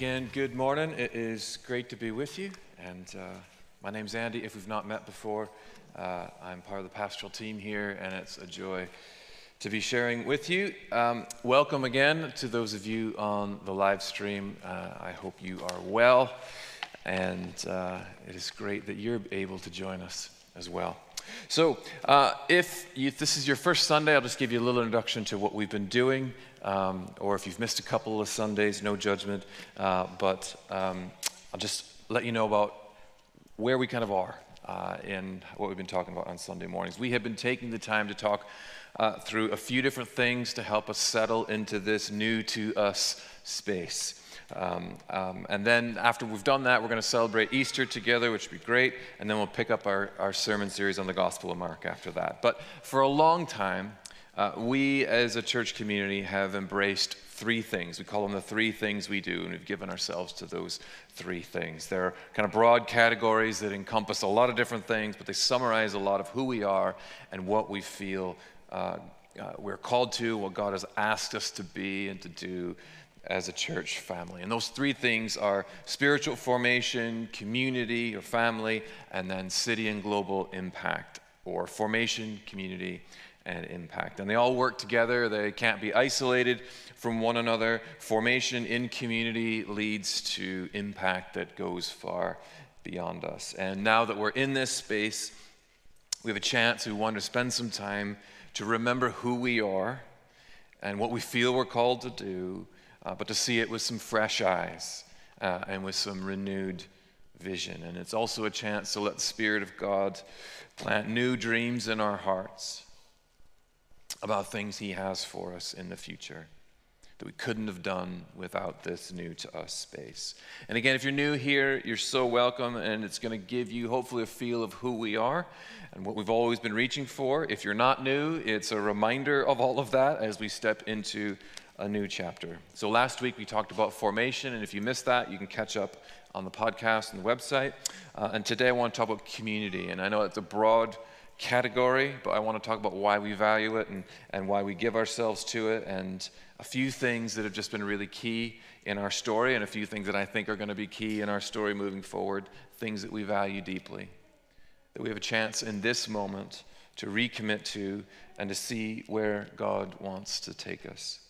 Again, good morning. It is great to be with you. And uh, my name's Andy. If we've not met before, uh, I'm part of the pastoral team here, and it's a joy to be sharing with you. Um, welcome again to those of you on the live stream. Uh, I hope you are well, and uh, it is great that you're able to join us as well. So, uh, if you, this is your first Sunday, I'll just give you a little introduction to what we've been doing. Um, or if you've missed a couple of Sundays, no judgment. Uh, but um, I'll just let you know about where we kind of are uh, in what we've been talking about on Sunday mornings. We have been taking the time to talk uh, through a few different things to help us settle into this new to us space. Um, um, and then after we've done that, we're going to celebrate Easter together, which would be great. And then we'll pick up our, our sermon series on the Gospel of Mark after that. But for a long time, uh, we as a church community have embraced three things. We call them the three things we do, and we've given ourselves to those three things. They're kind of broad categories that encompass a lot of different things, but they summarize a lot of who we are and what we feel uh, uh, we're called to, what God has asked us to be and to do as a church family. And those three things are spiritual formation, community or family, and then city and global impact, or formation, community, and impact. And they all work together, they can't be isolated from one another. Formation in community leads to impact that goes far beyond us. And now that we're in this space, we have a chance, we want to spend some time to remember who we are and what we feel we're called to do, uh, but to see it with some fresh eyes uh, and with some renewed vision. And it's also a chance to let the Spirit of God plant new dreams in our hearts about things He has for us in the future that we couldn't have done without this new to us space. And again, if you're new here, you're so welcome, and it's going to give you hopefully a feel of who we are and what we've always been reaching for. If you're not new, it's a reminder of all of that as we step into a new chapter. So last week we talked about formation, and if you missed that, you can catch up on the podcast and the website. Uh, and today I want to talk about community, and I know it's a broad category, but I want to talk about why we value it and, and why we give ourselves to it, and a few things that have just been really key in our story, and a few things that I think are going to be key in our story moving forward, things that we value deeply. That we have a chance in this moment to recommit to and to see where God wants to take us.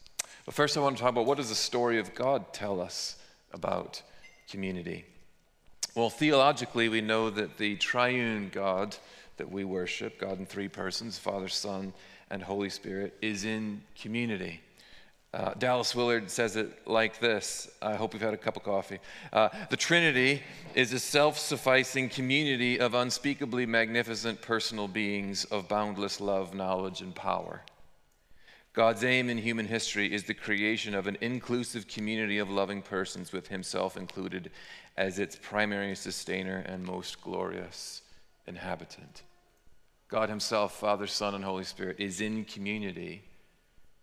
But first, I want to talk about what does the story of God tell us about community? Well, theologically, we know that the triune God that we worship, God in three persons, Father, Son, and Holy Spirit, is in community. Uh, Dallas Willard says it like this. I hope you've had a cup of coffee. Uh, the Trinity is a self sufficing community of unspeakably magnificent personal beings of boundless love, knowledge, and power. God's aim in human history is the creation of an inclusive community of loving persons with Himself included as its primary sustainer and most glorious inhabitant. God Himself, Father, Son, and Holy Spirit, is in community,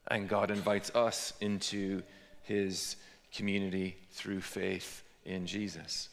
and God invites us into His community through faith in Jesus.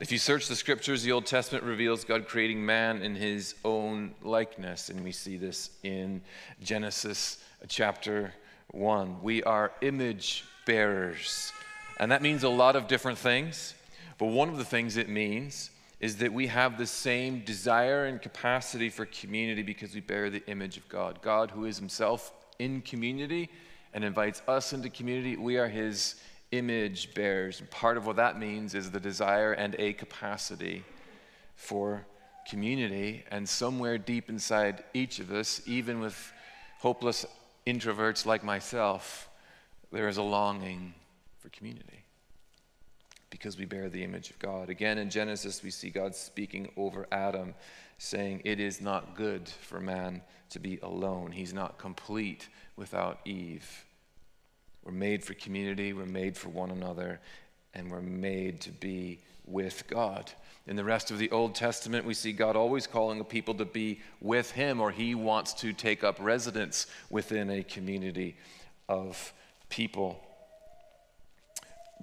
If you search the scriptures, the Old Testament reveals God creating man in his own likeness, and we see this in Genesis chapter 1. We are image bearers, and that means a lot of different things, but one of the things it means is that we have the same desire and capacity for community because we bear the image of God. God, who is himself in community and invites us into community, we are his image bearers. Part of what that means is the desire and a capacity for community. And somewhere deep inside each of us, even with hopeless introverts like myself, there is a longing for community because we bear the image of God. Again, in Genesis, we see God speaking over Adam, saying, It is not good for man to be alone. He's not complete without Eve. We're made for community, we're made for one another, and we're made to be with God. In the rest of the Old Testament, we see God always calling a people to be with Him, or He wants to take up residence within a community of people.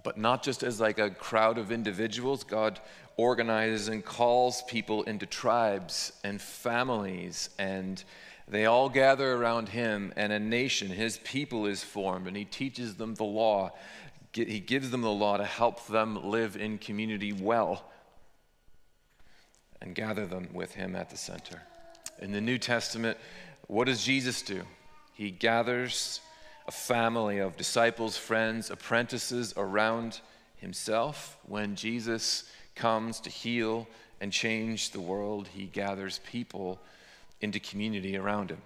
But not just as like a crowd of individuals, God organizes and calls people into tribes and families, and they all gather around Him, and a nation, His people, is formed, and He teaches them the law. He gives them the law to help them live in community well and gather them with him at the center. In the New Testament, what does Jesus do? He gathers a family of disciples, friends, apprentices around himself. When Jesus comes to heal and change the world, he gathers people into community around him.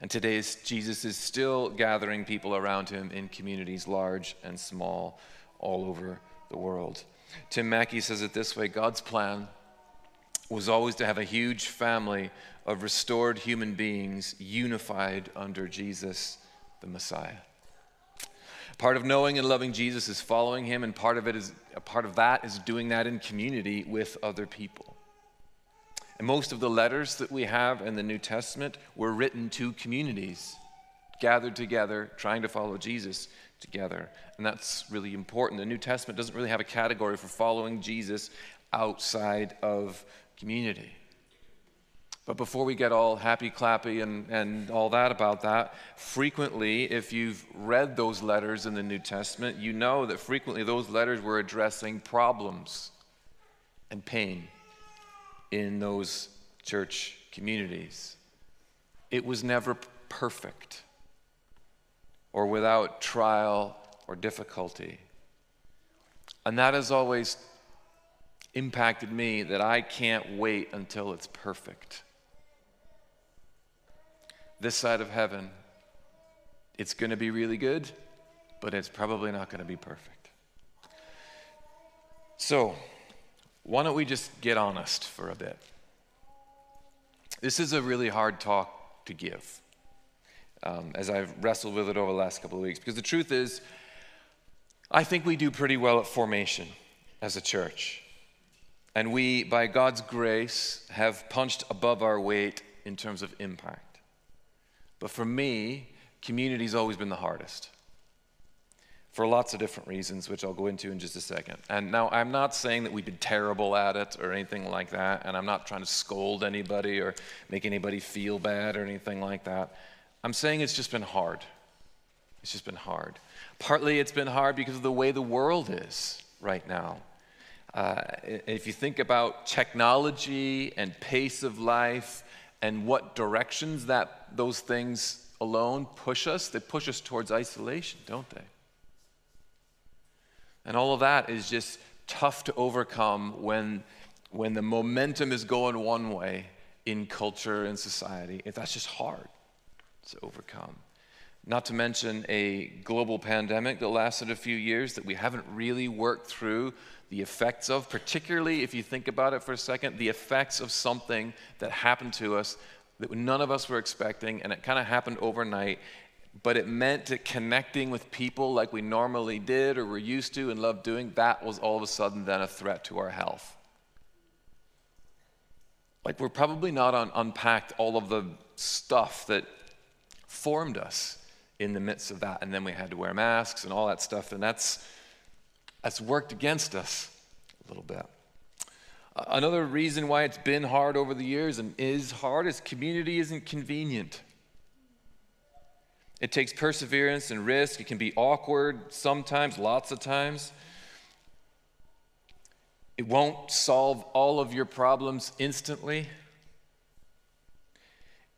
And today, Jesus is still gathering people around him in communities large and small all over the world. Tim Mackie says it this way God's plan was always to have a huge family of restored human beings unified under Jesus, the Messiah. Part of knowing and loving Jesus is following him, and part of it is a part of that is doing that in community with other people. And most of the letters that we have in the New Testament were written to communities gathered together, trying to follow Jesus together. And that's really important. The New Testament doesn't really have a category for following Jesus outside of community. But before we get all happy clappy and, and all that about that, frequently, if you've read those letters in the New Testament, you know that frequently those letters were addressing problems and pain in those church communities. It was never perfect or without trial or difficulty. And that has always impacted me that I can't wait until it's perfect. This side of heaven, it's going to be really good, but it's probably not going to be perfect. So, why don't we just get honest for a bit? This is a really hard talk to give, um, as I've wrestled with it over the last couple of weeks, because the truth is, I think we do pretty well at formation as a church. And we, by God's grace, have punched above our weight in terms of impact. But for me, community's always been the hardest for lots of different reasons, which I'll go into in just a second. And now, I'm not saying that we've been terrible at it or anything like that, and I'm not trying to scold anybody or make anybody feel bad or anything like that. I'm saying it's just been hard. It's just been hard. Partly it's been hard because of the way the world is right now. Uh, if you think about technology and pace of life and what directions that those things alone push us, they push us towards isolation, don't they? And all of that is just tough to overcome when, when the momentum is going one way in culture and society. That's just hard to overcome. Not to mention a global pandemic that lasted a few years that we haven't really worked through the effects of, particularly if you think about it for a second, the effects of something that happened to us that none of us were expecting, and it kind of happened overnight. But it meant that connecting with people like we normally did or were used to and loved doing, that was all of a sudden then a threat to our health. Like we're probably not un- unpacked all of the stuff that formed us in the midst of that. And then we had to wear masks and all that stuff. And that's that's worked against us a little bit. Uh, another reason why it's been hard over the years and is hard is community isn't convenient. It takes perseverance and risk. It can be awkward sometimes, lots of times. It won't solve all of your problems instantly.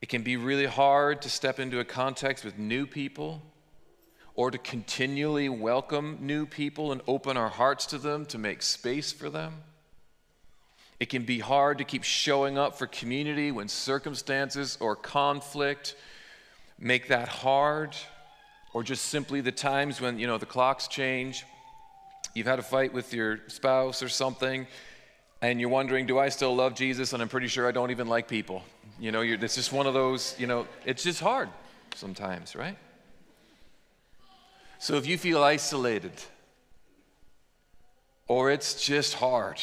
It can be really hard to step into a context with new people or to continually welcome new people and open our hearts to them to make space for them. It can be hard to keep showing up for community when circumstances or conflict make that hard, or just simply the times when, you know, the clocks change. You've had a fight with your spouse or something, and you're wondering, do I still love Jesus? And I'm pretty sure I don't even like people. You know, it's just one of those, you know, it's just hard sometimes, right? So if you feel isolated, or it's just hard,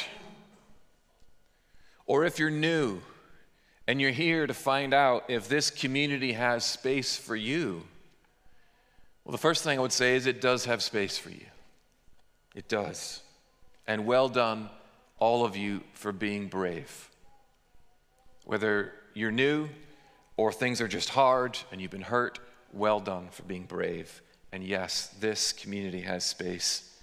or if you're new and you're here to find out if this community has space for you, well, the first thing I would say is it does have space for you. It does. And well done, all of you, for being brave. Whether you're new or things are just hard and you've been hurt, well done for being brave. And yes, this community has space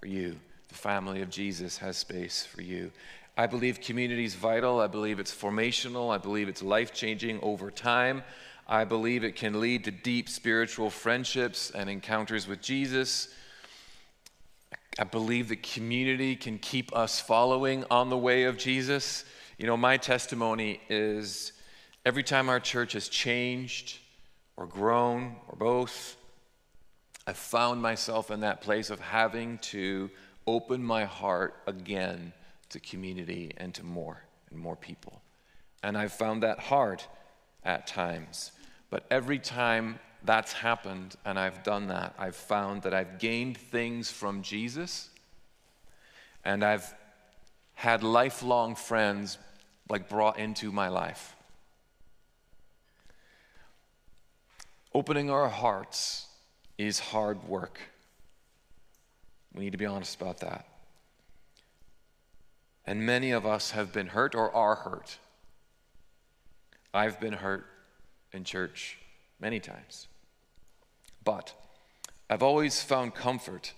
for you. The family of Jesus has space for you. I believe community is vital. I believe it's formational. I believe it's life changing over time. I believe it can lead to deep spiritual friendships and encounters with Jesus. I believe that community can keep us following on the way of Jesus. You know, my testimony is every time our church has changed or grown or both, I've found myself in that place of having to open my heart again to community and to more and more people. And I've found that hard at times. But every time that's happened and I've done that, I've found that I've gained things from Jesus and I've had lifelong friends like brought into my life. Opening our hearts is hard work. We need to be honest about that. And many of us have been hurt or are hurt. I've been hurt in church many times. But I've always found comfort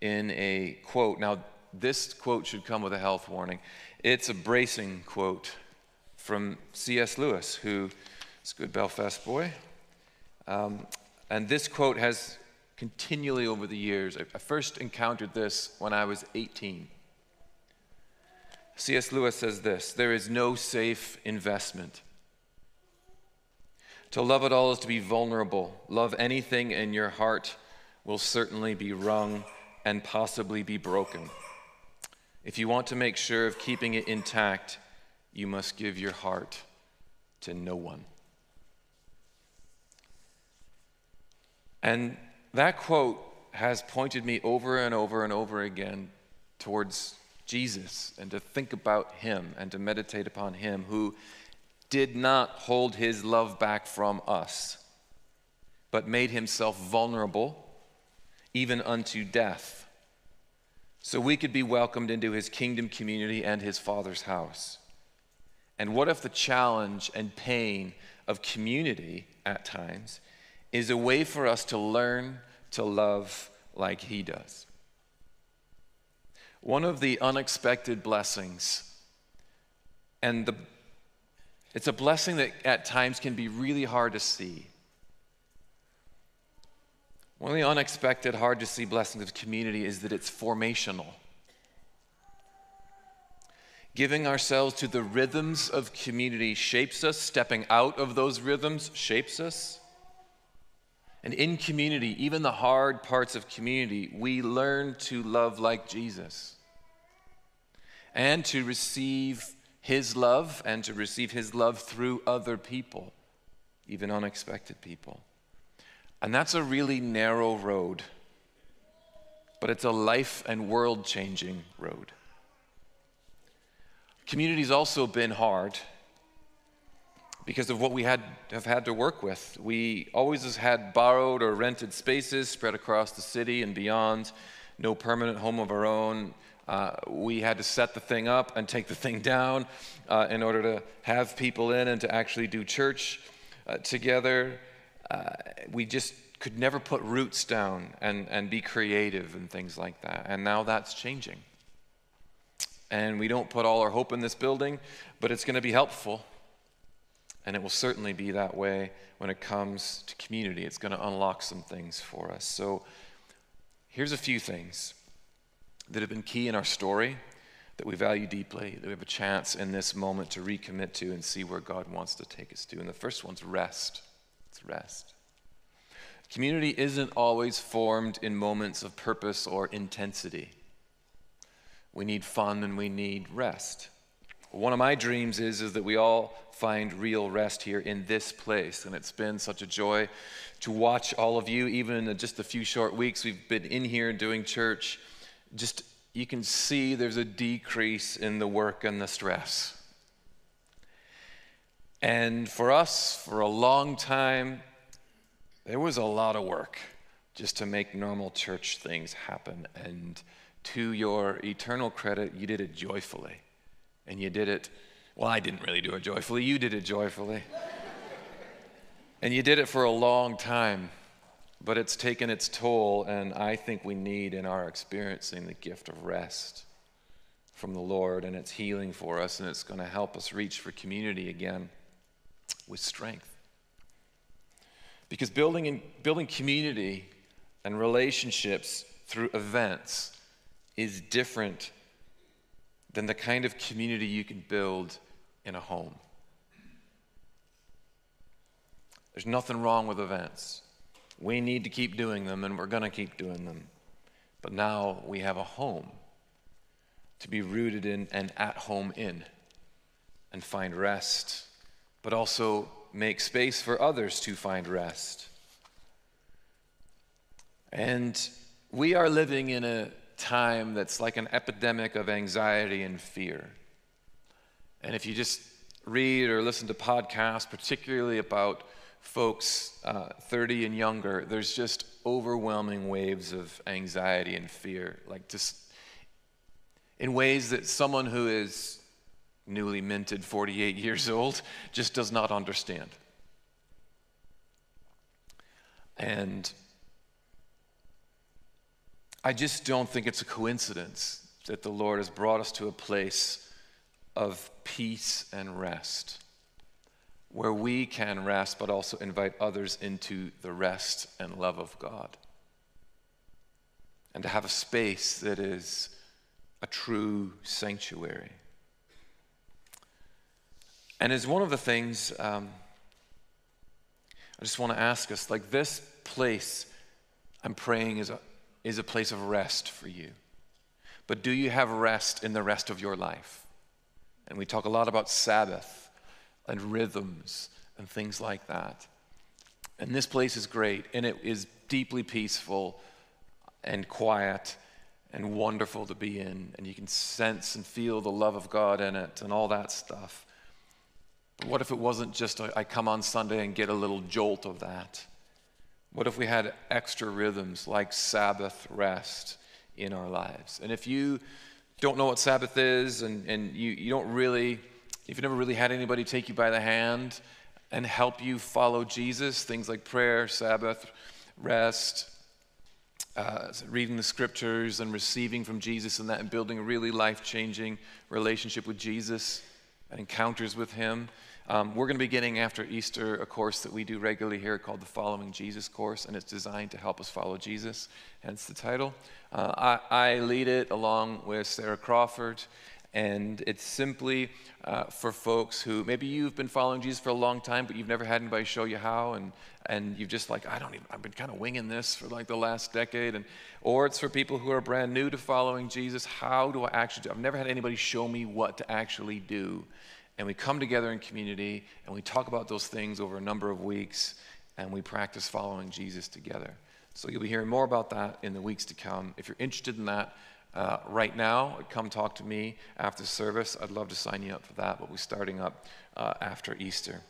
in a quote. Now, this quote should come with a health warning. It's a bracing quote from C.S. Lewis, who is a good Belfast boy. Um, and this quote has continually over the years, I first encountered this when I was 18. C.S. Lewis says this There is no safe investment. To love at all is to be vulnerable. Love anything, and your heart will certainly be wrung and possibly be broken. If you want to make sure of keeping it intact, you must give your heart to no one. And that quote has pointed me over and over and over again towards Jesus and to think about him and to meditate upon him who did not hold his love back from us, but made himself vulnerable even unto death, so we could be welcomed into his kingdom community and his Father's house. And what if the challenge and pain of community at times is a way for us to learn to love like he does? One of the unexpected blessings, and the, it's a blessing that at times can be really hard to see. One of the unexpected, hard to see blessings of community is that it's formational. Giving ourselves to the rhythms of community shapes us, stepping out of those rhythms shapes us. And in community, even the hard parts of community, we learn to love like Jesus and to receive his love and to receive his love through other people, even unexpected people. And that's a really narrow road, but it's a life and world changing road. Community's also been hard because of what we had, have had to work with. We always had borrowed or rented spaces spread across the city and beyond, no permanent home of our own. Uh, we had to set the thing up and take the thing down uh, in order to have people in and to actually do church uh, together. Uh, we just could never put roots down and, and be creative and things like that. And now that's changing. And we don't put all our hope in this building, but it's going to be helpful and it will certainly be that way when it comes to community. It's going to unlock some things for us. So here's a few things that have been key in our story that we value deeply, that we have a chance in this moment to recommit to and see where God wants to take us to. And the first one's rest. It's rest. Community isn't always formed in moments of purpose or intensity. We need fun and we need rest. One of my dreams is, is that we all find real rest here in this place. And it's been such a joy to watch all of you, even in just a few short weeks we've been in here doing church. Just you can see there's a decrease in the work and the stress. And for us, for a long time, there was a lot of work just to make normal church things happen. And to your eternal credit, you did it joyfully. And you did it, well, I didn't really do it joyfully, you did it joyfully. and you did it for a long time, but it's taken its toll, and I think we need in our experiencing the gift of rest from the Lord, and it's healing for us, and it's going to help us reach for community again with strength. Because building, in, building community and relationships through events is different than the kind of community you can build in a home. There's nothing wrong with events. We need to keep doing them, and we're going to keep doing them. But now we have a home to be rooted in and at home in and find rest, but also make space for others to find rest. And we are living in a time that's like an epidemic of anxiety and fear. And if you just read or listen to podcasts, particularly about folks uh, 30 and younger, there's just overwhelming waves of anxiety and fear, like just in ways that someone who is newly minted 48 years old just does not understand. And I just don't think it's a coincidence that the Lord has brought us to a place of peace and rest where we can rest, but also invite others into the rest and love of God. And to have a space that is a true sanctuary. And as one of the things, um, I just want to ask us like, this place I'm praying is a, is a place of rest for you. But do you have rest in the rest of your life? And we talk a lot about Sabbath and rhythms and things like that. And this place is great, and it is deeply peaceful and quiet and wonderful to be in. And you can sense and feel the love of God in it and all that stuff. But what if it wasn't just a, I come on Sunday and get a little jolt of that? What if we had extra rhythms like Sabbath rest in our lives? And if you don't know what Sabbath is and, and you, you don't really, if you've never really had anybody take you by the hand and help you follow Jesus, things like prayer, Sabbath, rest, uh, reading the scriptures and receiving from Jesus and that and building a really life changing relationship with Jesus and encounters with Him. Um, we're going to be getting after Easter a course that we do regularly here called the Following Jesus course, and it's designed to help us follow Jesus, hence the title. Uh, I, I, lead it along with Sarah Crawford, and it's simply uh, for folks who maybe you've been following Jesus for a long time, but you've never had anybody show you how, and, and you've just like, I don't even, I've been kind of winging this for like the last decade. And, or it's for people who are brand new to following Jesus. How do I actually do? I've never had anybody show me what to actually do and we come together in community and we talk about those things over a number of weeks and we practice following Jesus together. So you'll be hearing more about that in the weeks to come. If you're interested in that uh, right now, come talk to me after service. I'd love to sign you up for that, but we're starting up uh, after Easter.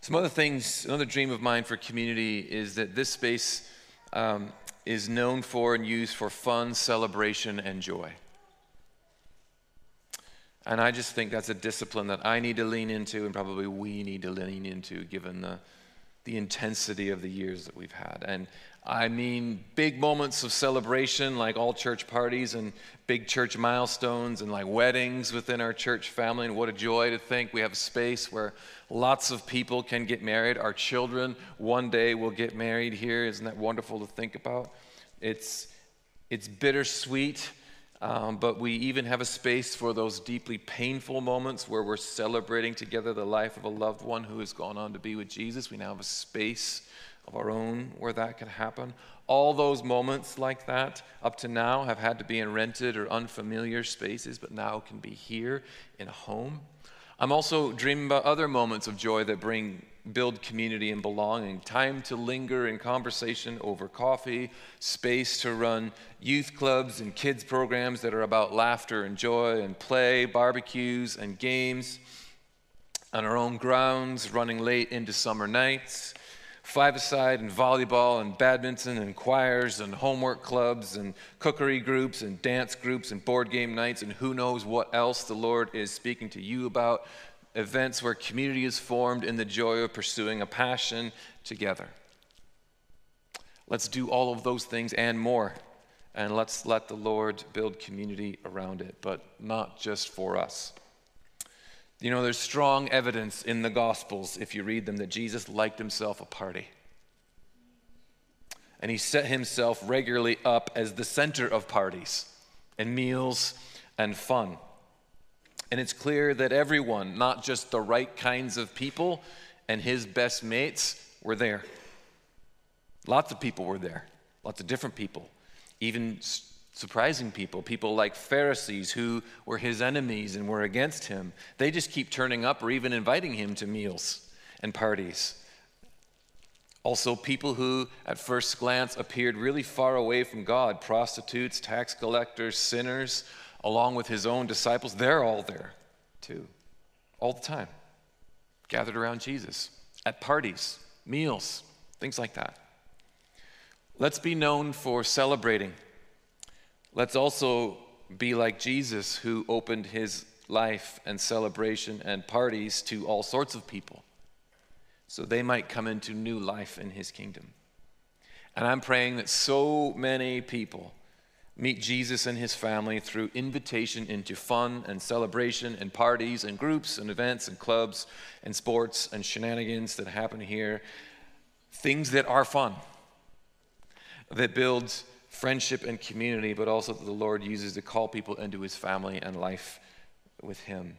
Some other things, another dream of mine for community is that this space um, is known for and used for fun, celebration, and joy. And I just think that's a discipline that I need to lean into, and probably we need to lean into, given the, the intensity of the years that we've had. And I mean, big moments of celebration, like all church parties and big church milestones, and like weddings within our church family. And what a joy to think we have a space where lots of people can get married. Our children one day will get married here. Isn't that wonderful to think about? It's, it's bittersweet um, but we even have a space for those deeply painful moments where we're celebrating together the life of a loved one who has gone on to be with Jesus. We now have a space of our own where that can happen. All those moments like that up to now have had to be in rented or unfamiliar spaces, but now can be here in a home. I'm also dreaming about other moments of joy that bring build community and belonging, time to linger in conversation over coffee, space to run youth clubs and kids programs that are about laughter and joy and play, barbecues and games on our own grounds, running late into summer nights, five-a-side and volleyball and badminton and choirs and homework clubs and cookery groups and dance groups and board game nights and who knows what else the Lord is speaking to you about events where community is formed in the joy of pursuing a passion together. Let's do all of those things and more. And let's let the Lord build community around it, but not just for us. You know, there's strong evidence in the Gospels, if you read them, that Jesus liked himself a party. And he set himself regularly up as the center of parties and meals and fun. And it's clear that everyone, not just the right kinds of people and his best mates, were there. Lots of people were there, lots of different people, even surprising people, people like Pharisees who were his enemies and were against him. They just keep turning up or even inviting him to meals and parties. Also, people who at first glance appeared really far away from God prostitutes, tax collectors, sinners along with his own disciples, they're all there too, all the time, gathered around Jesus at parties, meals, things like that. Let's be known for celebrating. Let's also be like Jesus, who opened his life and celebration and parties to all sorts of people so they might come into new life in his kingdom. And I'm praying that so many people meet Jesus and his family through invitation into fun and celebration and parties and groups and events and clubs and sports and shenanigans that happen here. Things that are fun, that build friendship and community, but also that the Lord uses to call people into his family and life with him.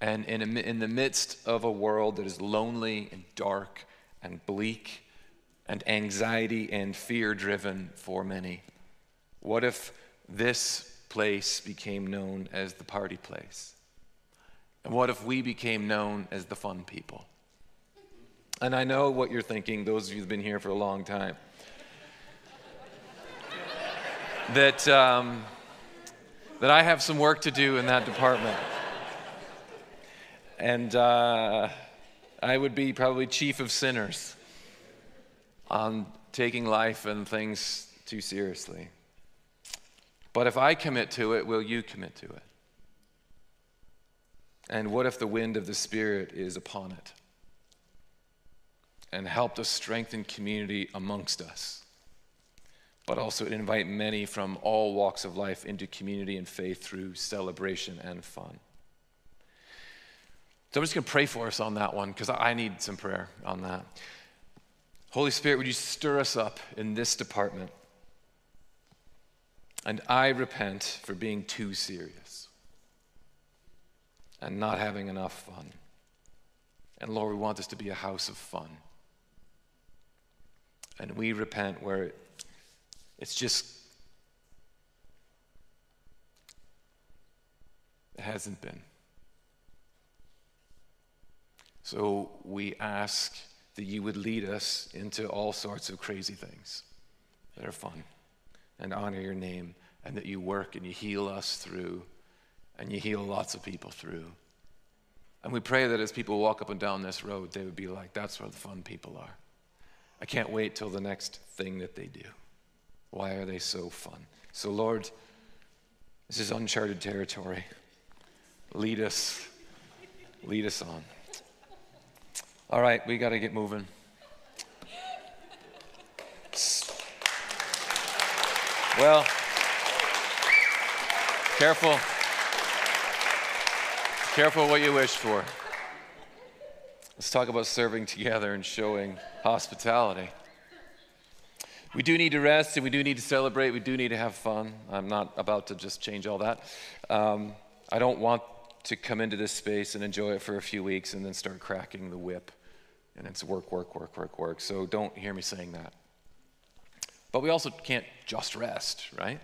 And in, a, in the midst of a world that is lonely and dark and bleak and anxiety and fear driven for many what if this place became known as the party place? And what if we became known as the fun people? And I know what you're thinking, those of you who've been here for a long time. That, um, that I have some work to do in that department. And uh, I would be probably chief of sinners on taking life and things too seriously. But if I commit to it, will you commit to it? And what if the wind of the Spirit is upon it and help us strengthen community amongst us, but also invite many from all walks of life into community and faith through celebration and fun? So I'm just going to pray for us on that one because I need some prayer on that. Holy Spirit, would you stir us up in this department? And I repent for being too serious and not having enough fun. And Lord, we want this to be a house of fun. And we repent where it's just, it hasn't been. So we ask that you would lead us into all sorts of crazy things that are fun and honor your name, and that you work and you heal us through, and you heal lots of people through. And we pray that as people walk up and down this road, they would be like, that's where the fun people are. I can't wait till the next thing that they do. Why are they so fun? So, Lord, this is uncharted territory. Lead us, lead us on. All right, we got to get moving. Well, careful. Careful what you wish for. Let's talk about serving together and showing hospitality. We do need to rest and we do need to celebrate. We do need to have fun. I'm not about to just change all that. Um, I don't want to come into this space and enjoy it for a few weeks and then start cracking the whip And it's work, work, work, work, work. So don't hear me saying that. But we also can't just rest, right?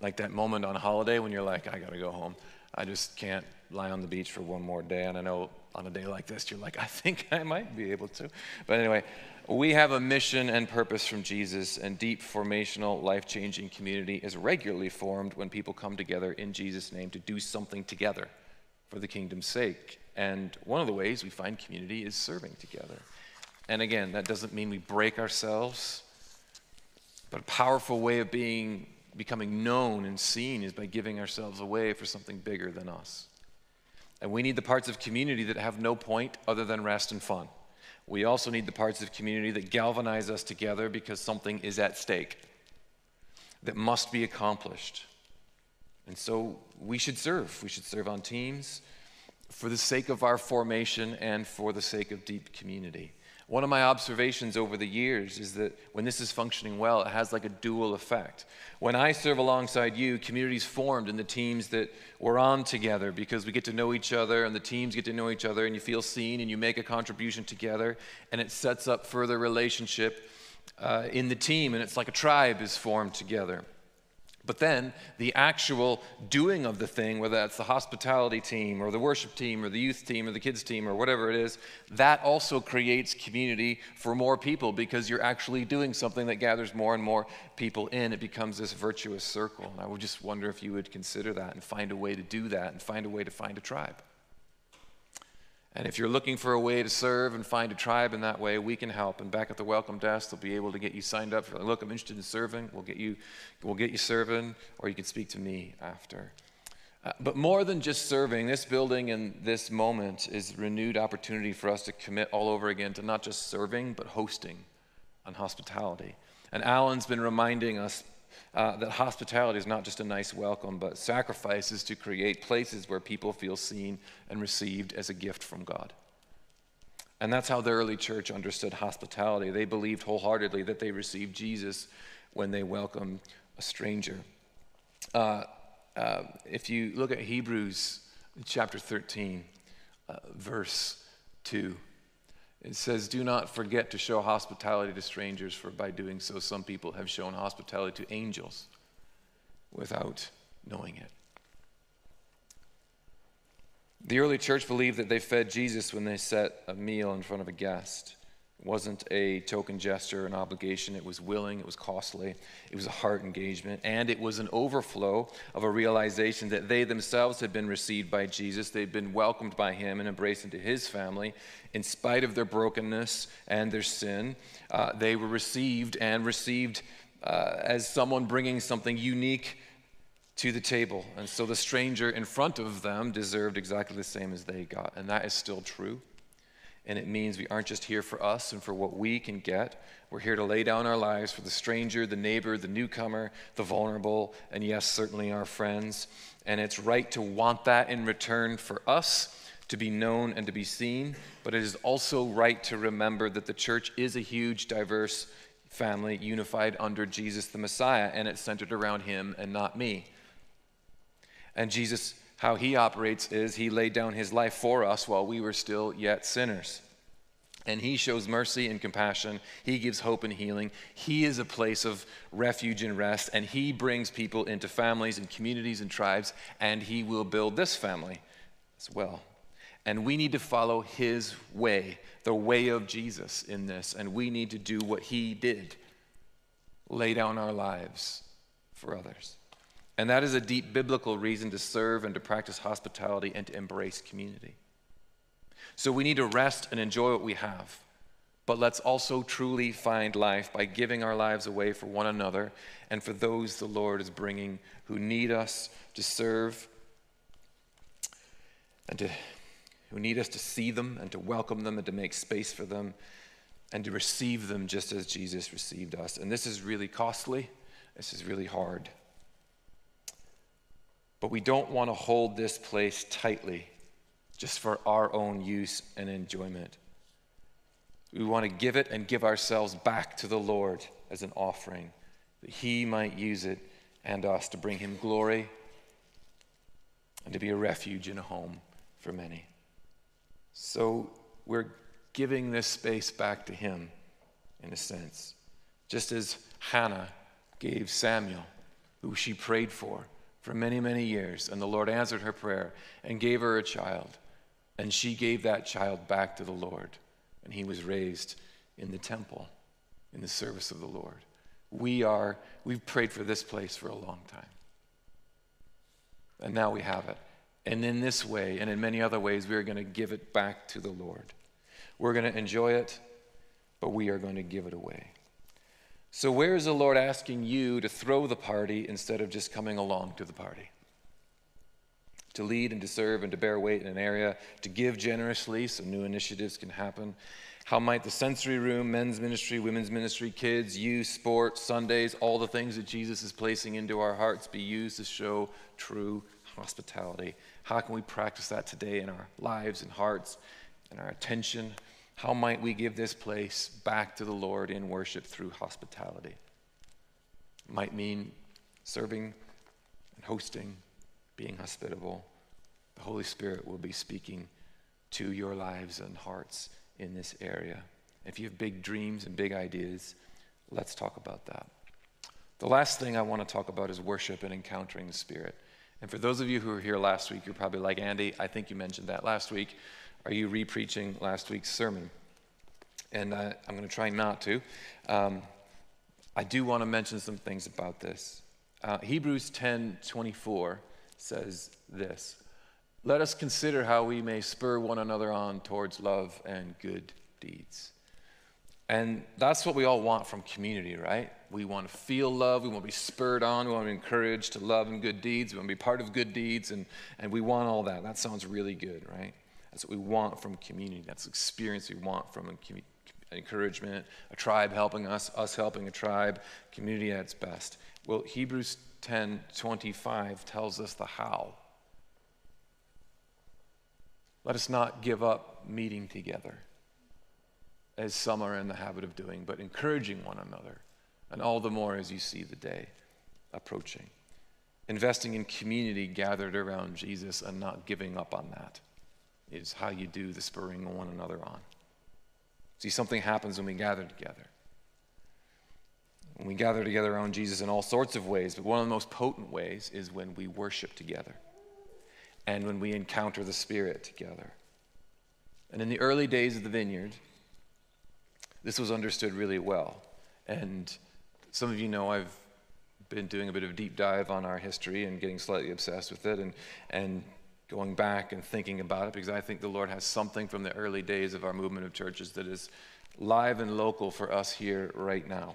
Like that moment on holiday when you're like, I gotta go home. I just can't lie on the beach for one more day. And I know on a day like this, you're like, I think I might be able to. But anyway, we have a mission and purpose from Jesus, and deep formational, life changing community is regularly formed when people come together in Jesus' name to do something together for the kingdom's sake. And one of the ways we find community is serving together. And again, that doesn't mean we break ourselves, but a powerful way of being becoming known and seen is by giving ourselves away for something bigger than us. And we need the parts of community that have no point other than rest and fun. We also need the parts of community that galvanize us together because something is at stake that must be accomplished. And so we should serve. We should serve on teams for the sake of our formation and for the sake of deep community. One of my observations over the years is that when this is functioning well, it has like a dual effect. When I serve alongside you, communities formed in the teams that we're on together because we get to know each other and the teams get to know each other and you feel seen and you make a contribution together and it sets up further relationship uh, in the team and it's like a tribe is formed together. But then the actual doing of the thing, whether that's the hospitality team or the worship team or the youth team or the kids team or whatever it is, that also creates community for more people because you're actually doing something that gathers more and more people in. It becomes this virtuous circle. And I would just wonder if you would consider that and find a way to do that and find a way to find a tribe. And if you're looking for a way to serve and find a tribe in that way, we can help. And back at the welcome desk, they'll be able to get you signed up. For, Look, I'm interested in serving. We'll get you, we'll get you serving, or you can speak to me after. Uh, but more than just serving, this building and this moment is renewed opportunity for us to commit all over again to not just serving, but hosting and hospitality. And Alan's been reminding us uh, that hospitality is not just a nice welcome, but sacrifices to create places where people feel seen and received as a gift from God. And that's how the early church understood hospitality. They believed wholeheartedly that they received Jesus when they welcomed a stranger. Uh, uh, if you look at Hebrews chapter 13, uh, verse 2, it says, Do not forget to show hospitality to strangers, for by doing so, some people have shown hospitality to angels without knowing it. The early church believed that they fed Jesus when they set a meal in front of a guest. Wasn't a token gesture, an obligation. It was willing, it was costly, it was a heart engagement, and it was an overflow of a realization that they themselves had been received by Jesus. They'd been welcomed by him and embraced into his family. In spite of their brokenness and their sin, uh, they were received and received uh, as someone bringing something unique to the table. And so the stranger in front of them deserved exactly the same as they got. And that is still true. And it means we aren't just here for us and for what we can get. We're here to lay down our lives for the stranger, the neighbor, the newcomer, the vulnerable, and yes, certainly our friends. And it's right to want that in return for us to be known and to be seen. But it is also right to remember that the church is a huge, diverse family unified under Jesus the Messiah, and it's centered around him and not me. And Jesus how he operates is he laid down his life for us while we were still yet sinners. And he shows mercy and compassion. He gives hope and healing. He is a place of refuge and rest. And he brings people into families and communities and tribes. And he will build this family as well. And we need to follow his way, the way of Jesus in this. And we need to do what he did lay down our lives for others. And that is a deep biblical reason to serve and to practice hospitality and to embrace community. So we need to rest and enjoy what we have. But let's also truly find life by giving our lives away for one another and for those the Lord is bringing who need us to serve and to, who need us to see them and to welcome them and to make space for them and to receive them just as Jesus received us. And this is really costly. This is really hard. But we don't want to hold this place tightly just for our own use and enjoyment. We want to give it and give ourselves back to the Lord as an offering, that He might use it and us to bring Him glory and to be a refuge and a home for many. So we're giving this space back to Him, in a sense. Just as Hannah gave Samuel, who she prayed for for many, many years, and the Lord answered her prayer and gave her a child. And she gave that child back to the Lord, and he was raised in the temple in the service of the Lord. We are, we've prayed for this place for a long time. And now we have it. And in this way, and in many other ways, we are going to give it back to the Lord. We're going to enjoy it, but we are going to give it away. So, where is the Lord asking you to throw the party instead of just coming along to the party? To lead and to serve and to bear weight in an area, to give generously so new initiatives can happen. How might the sensory room, men's ministry, women's ministry, kids, youth, sports, Sundays, all the things that Jesus is placing into our hearts be used to show true hospitality? How can we practice that today in our lives and hearts and our attention? How might we give this place back to the Lord in worship through hospitality? It might mean serving and hosting, being hospitable. The Holy Spirit will be speaking to your lives and hearts in this area. If you have big dreams and big ideas, let's talk about that. The last thing I want to talk about is worship and encountering the Spirit. And for those of you who were here last week, you're probably like, Andy, I think you mentioned that last week. Are you re-preaching last week's sermon? And uh, I'm going to try not to. Um, I do want to mention some things about this. Uh, Hebrews 10 24 says this let us consider how we may spur one another on towards love and good deeds. And that's what we all want from community, right? We want to feel love. We want to be spurred on. We want to be encouraged to love and good deeds. We want to be part of good deeds. And, and we want all that. That sounds really good, right? That's what we want from community. That's experience we want from encouragement, a tribe helping us, us helping a tribe, community at its best. Well, Hebrews 10 25 tells us the how. Let us not give up meeting together, as some are in the habit of doing, but encouraging one another, and all the more as you see the day approaching. Investing in community gathered around Jesus and not giving up on that is how you do the spurring one another on. See, something happens when we gather together. When we gather together around Jesus in all sorts of ways, but one of the most potent ways is when we worship together and when we encounter the Spirit together. And in the early days of the vineyard, this was understood really well. And some of you know I've been doing a bit of a deep dive on our history and getting slightly obsessed with it and, and going back and thinking about it because I think the Lord has something from the early days of our movement of churches that is live and local for us here right now.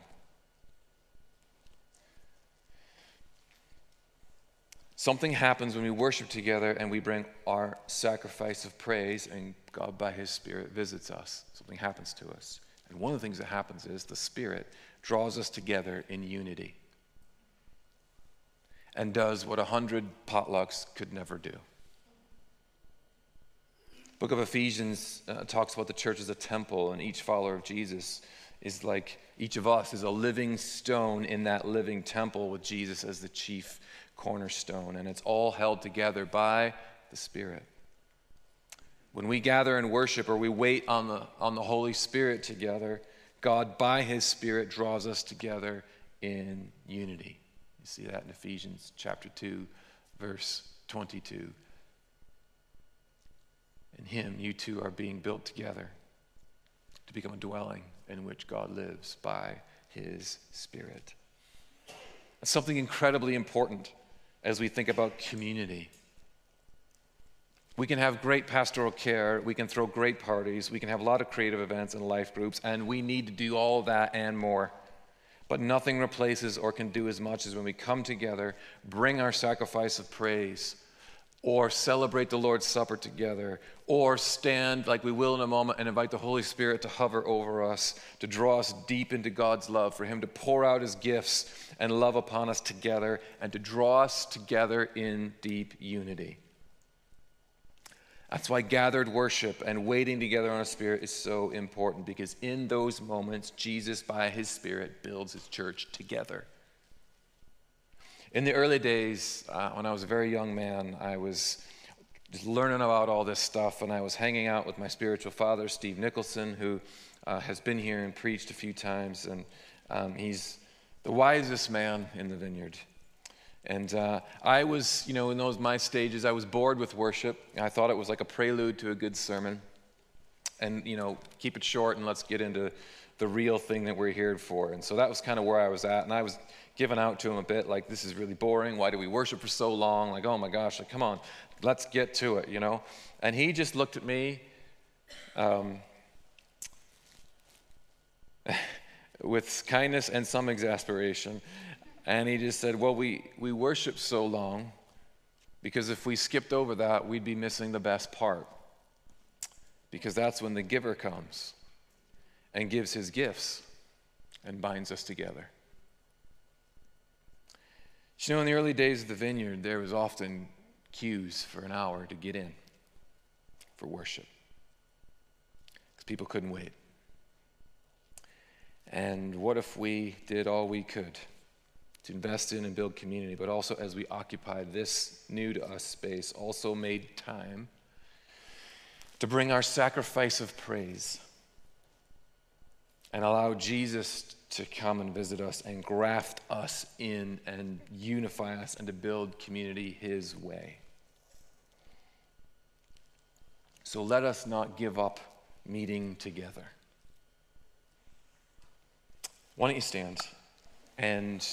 Something happens when we worship together and we bring our sacrifice of praise, and God, by His Spirit, visits us. Something happens to us. And one of the things that happens is the Spirit draws us together in unity and does what a hundred potlucks could never do. Book of Ephesians uh, talks about the church as a temple, and each follower of Jesus is like each of us is a living stone in that living temple with Jesus as the chief cornerstone, and it's all held together by the Spirit. When we gather and worship or we wait on the, on the Holy Spirit together, God, by His Spirit, draws us together in unity. You see that in Ephesians chapter 2, verse 22. In Him, you two are being built together to become a dwelling in which God lives by His Spirit. That's something incredibly important as we think about community. We can have great pastoral care, we can throw great parties, we can have a lot of creative events and life groups, and we need to do all that and more. But nothing replaces or can do as much as when we come together, bring our sacrifice of praise, or celebrate the Lord's Supper together, or stand like we will in a moment and invite the Holy Spirit to hover over us, to draw us deep into God's love, for Him to pour out His gifts and love upon us together and to draw us together in deep unity. That's why gathered worship and waiting together on a spirit is so important because in those moments, Jesus, by his spirit, builds his church together. In the early days, uh, when I was a very young man, I was just learning about all this stuff, and I was hanging out with my spiritual father, Steve Nicholson, who uh, has been here and preached a few times, and um, he's the wisest man in the vineyard. And uh, I was, you know, in those my stages, I was bored with worship. I thought it was like a prelude to a good sermon. And, you know, keep it short and let's get into the real thing that we're here for. And so that was kind of where I was at. And I was giving out to him a bit like, this is really boring. Why do we worship for so long? Like, oh my gosh, like, come on, let's get to it, you know? And he just looked at me um, with kindness and some exasperation. And he just said, Well, we, we worship so long because if we skipped over that, we'd be missing the best part. Because that's when the giver comes and gives his gifts and binds us together. You know, in the early days of the vineyard, there was often queues for an hour to get in for worship because people couldn't wait. And what if we did all we could to invest in and build community, but also as we occupy this new to us space, also made time to bring our sacrifice of praise and allow Jesus to come and visit us and graft us in and unify us and to build community His way. So let us not give up meeting together. Why don't you stand? And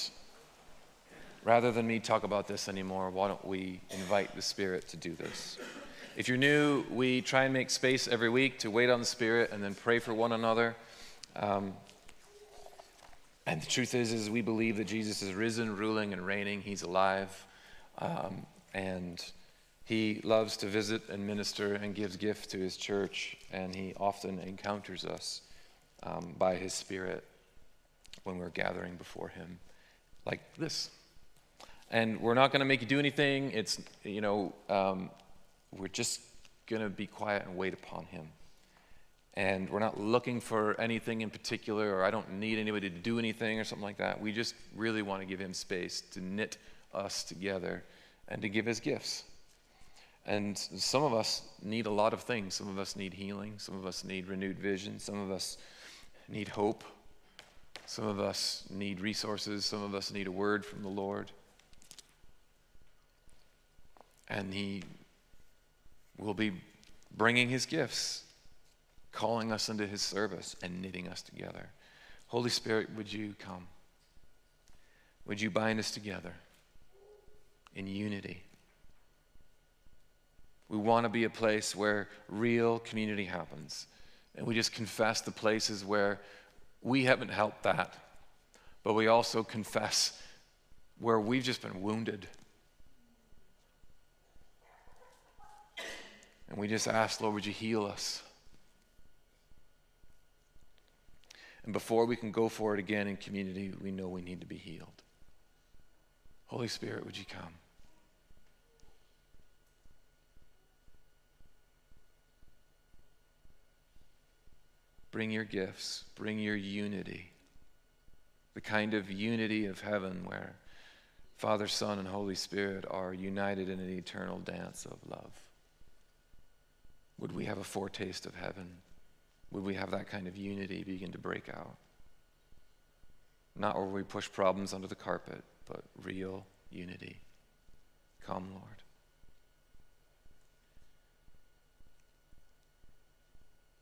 rather than me talk about this anymore, why don't we invite the Spirit to do this? If you're new, we try and make space every week to wait on the Spirit and then pray for one another. Um, and the truth is, is we believe that Jesus is risen, ruling, and reigning. He's alive, um, and he loves to visit and minister and gives gift to his church. And he often encounters us um, by his Spirit when we're gathering before him, like this. And we're not going to make you do anything. It's you know, um, we're just going to be quiet and wait upon him and we're not looking for anything in particular, or I don't need anybody to do anything or something like that. We just really want to give Him space to knit us together and to give His gifts. And some of us need a lot of things. Some of us need healing. Some of us need renewed vision. Some of us need hope. Some of us need resources. Some of us need a word from the Lord. And He will be bringing His gifts calling us into his service and knitting us together. Holy Spirit, would you come? Would you bind us together in unity? We want to be a place where real community happens. And we just confess the places where we haven't helped that. But we also confess where we've just been wounded. And we just ask, Lord, would you heal us? And before we can go for it again in community, we know we need to be healed. Holy Spirit, would you come? Bring your gifts, bring your unity, the kind of unity of heaven where Father, Son, and Holy Spirit are united in an eternal dance of love. Would we have a foretaste of heaven? Would we have that kind of unity begin to break out? Not where we push problems under the carpet, but real unity. Come, Lord.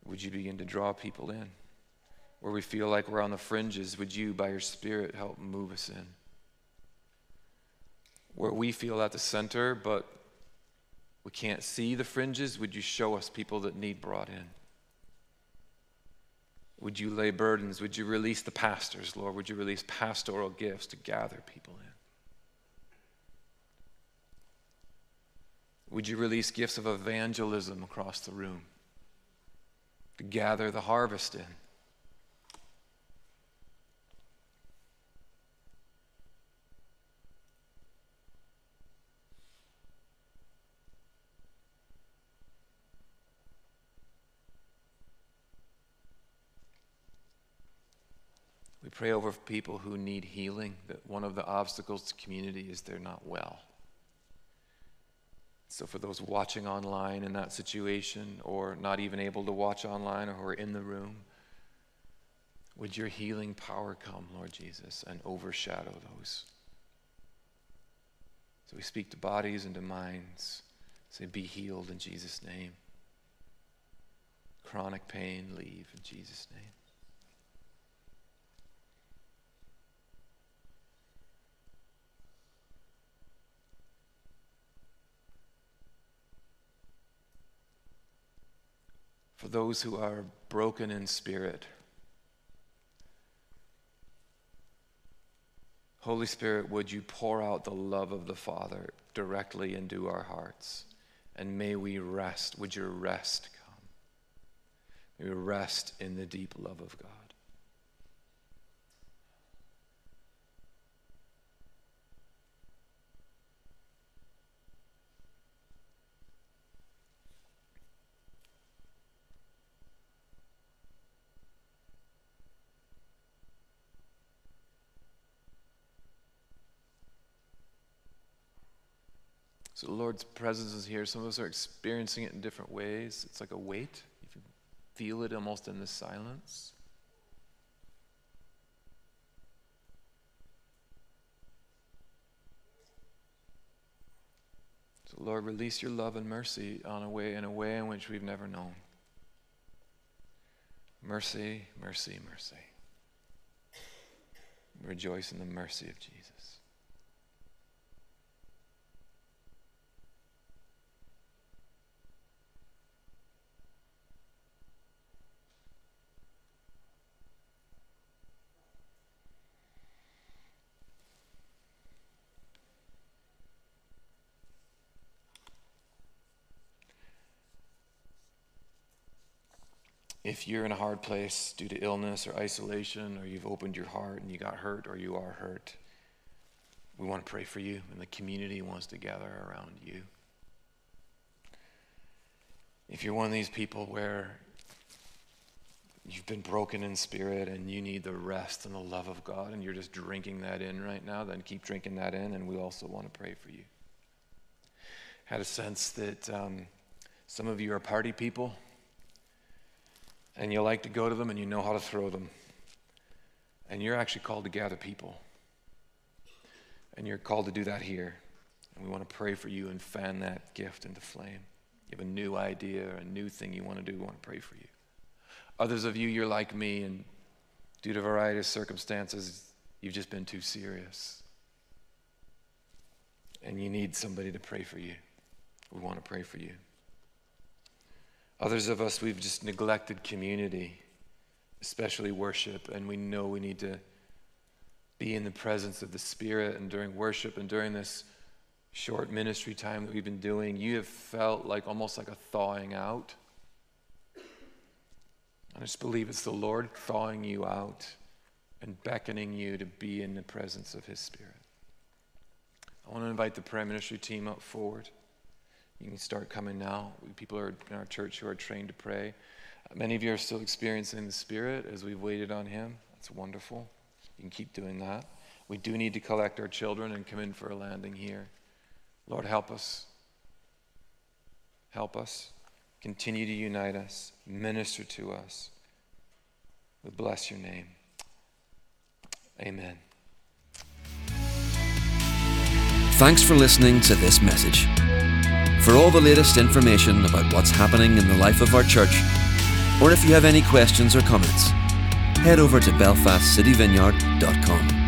Would you begin to draw people in? Where we feel like we're on the fringes, would you, by your Spirit, help move us in? Where we feel at the center, but we can't see the fringes, would you show us people that need brought in? Would you lay burdens? Would you release the pastors, Lord? Would you release pastoral gifts to gather people in? Would you release gifts of evangelism across the room to gather the harvest in? Pray over people who need healing, that one of the obstacles to community is they're not well. So, for those watching online in that situation, or not even able to watch online, or who are in the room, would your healing power come, Lord Jesus, and overshadow those? So, we speak to bodies and to minds. Say, be healed in Jesus' name. Chronic pain, leave in Jesus' name. Those who are broken in spirit. Holy Spirit, would you pour out the love of the Father directly into our hearts? And may we rest. Would your rest come? May we rest in the deep love of God. So the Lord's presence is here. Some of us are experiencing it in different ways. It's like a weight. You can feel it almost in the silence. So Lord, release your love and mercy on a way in a way in which we've never known. Mercy, mercy, mercy. Rejoice in the mercy of Jesus. If you're in a hard place due to illness or isolation, or you've opened your heart and you got hurt, or you are hurt, we want to pray for you, and the community wants to gather around you. If you're one of these people where you've been broken in spirit and you need the rest and the love of God, and you're just drinking that in right now, then keep drinking that in, and we also want to pray for you. Had a sense that um, some of you are party people and you like to go to them and you know how to throw them. And you're actually called to gather people. And you're called to do that here. And we want to pray for you and fan that gift into flame. You have a new idea, or a new thing you want to do, we want to pray for you. Others of you, you're like me, and due to a variety of circumstances, you've just been too serious. And you need somebody to pray for you. We want to pray for you. Others of us, we've just neglected community, especially worship, and we know we need to be in the presence of the Spirit. And during worship and during this short ministry time that we've been doing, you have felt like almost like a thawing out. I just believe it's the Lord thawing you out and beckoning you to be in the presence of His Spirit. I want to invite the prayer ministry team up forward. You can start coming now. People are in our church who are trained to pray. Many of you are still experiencing the Spirit as we've waited on Him. That's wonderful. You can keep doing that. We do need to collect our children and come in for a landing here. Lord, help us. Help us. Continue to unite us. Minister to us. We bless your name. Amen. Thanks for listening to this message. For all the latest information about what's happening in the life of our church, or if you have any questions or comments, head over to belfastcityvineyard.com.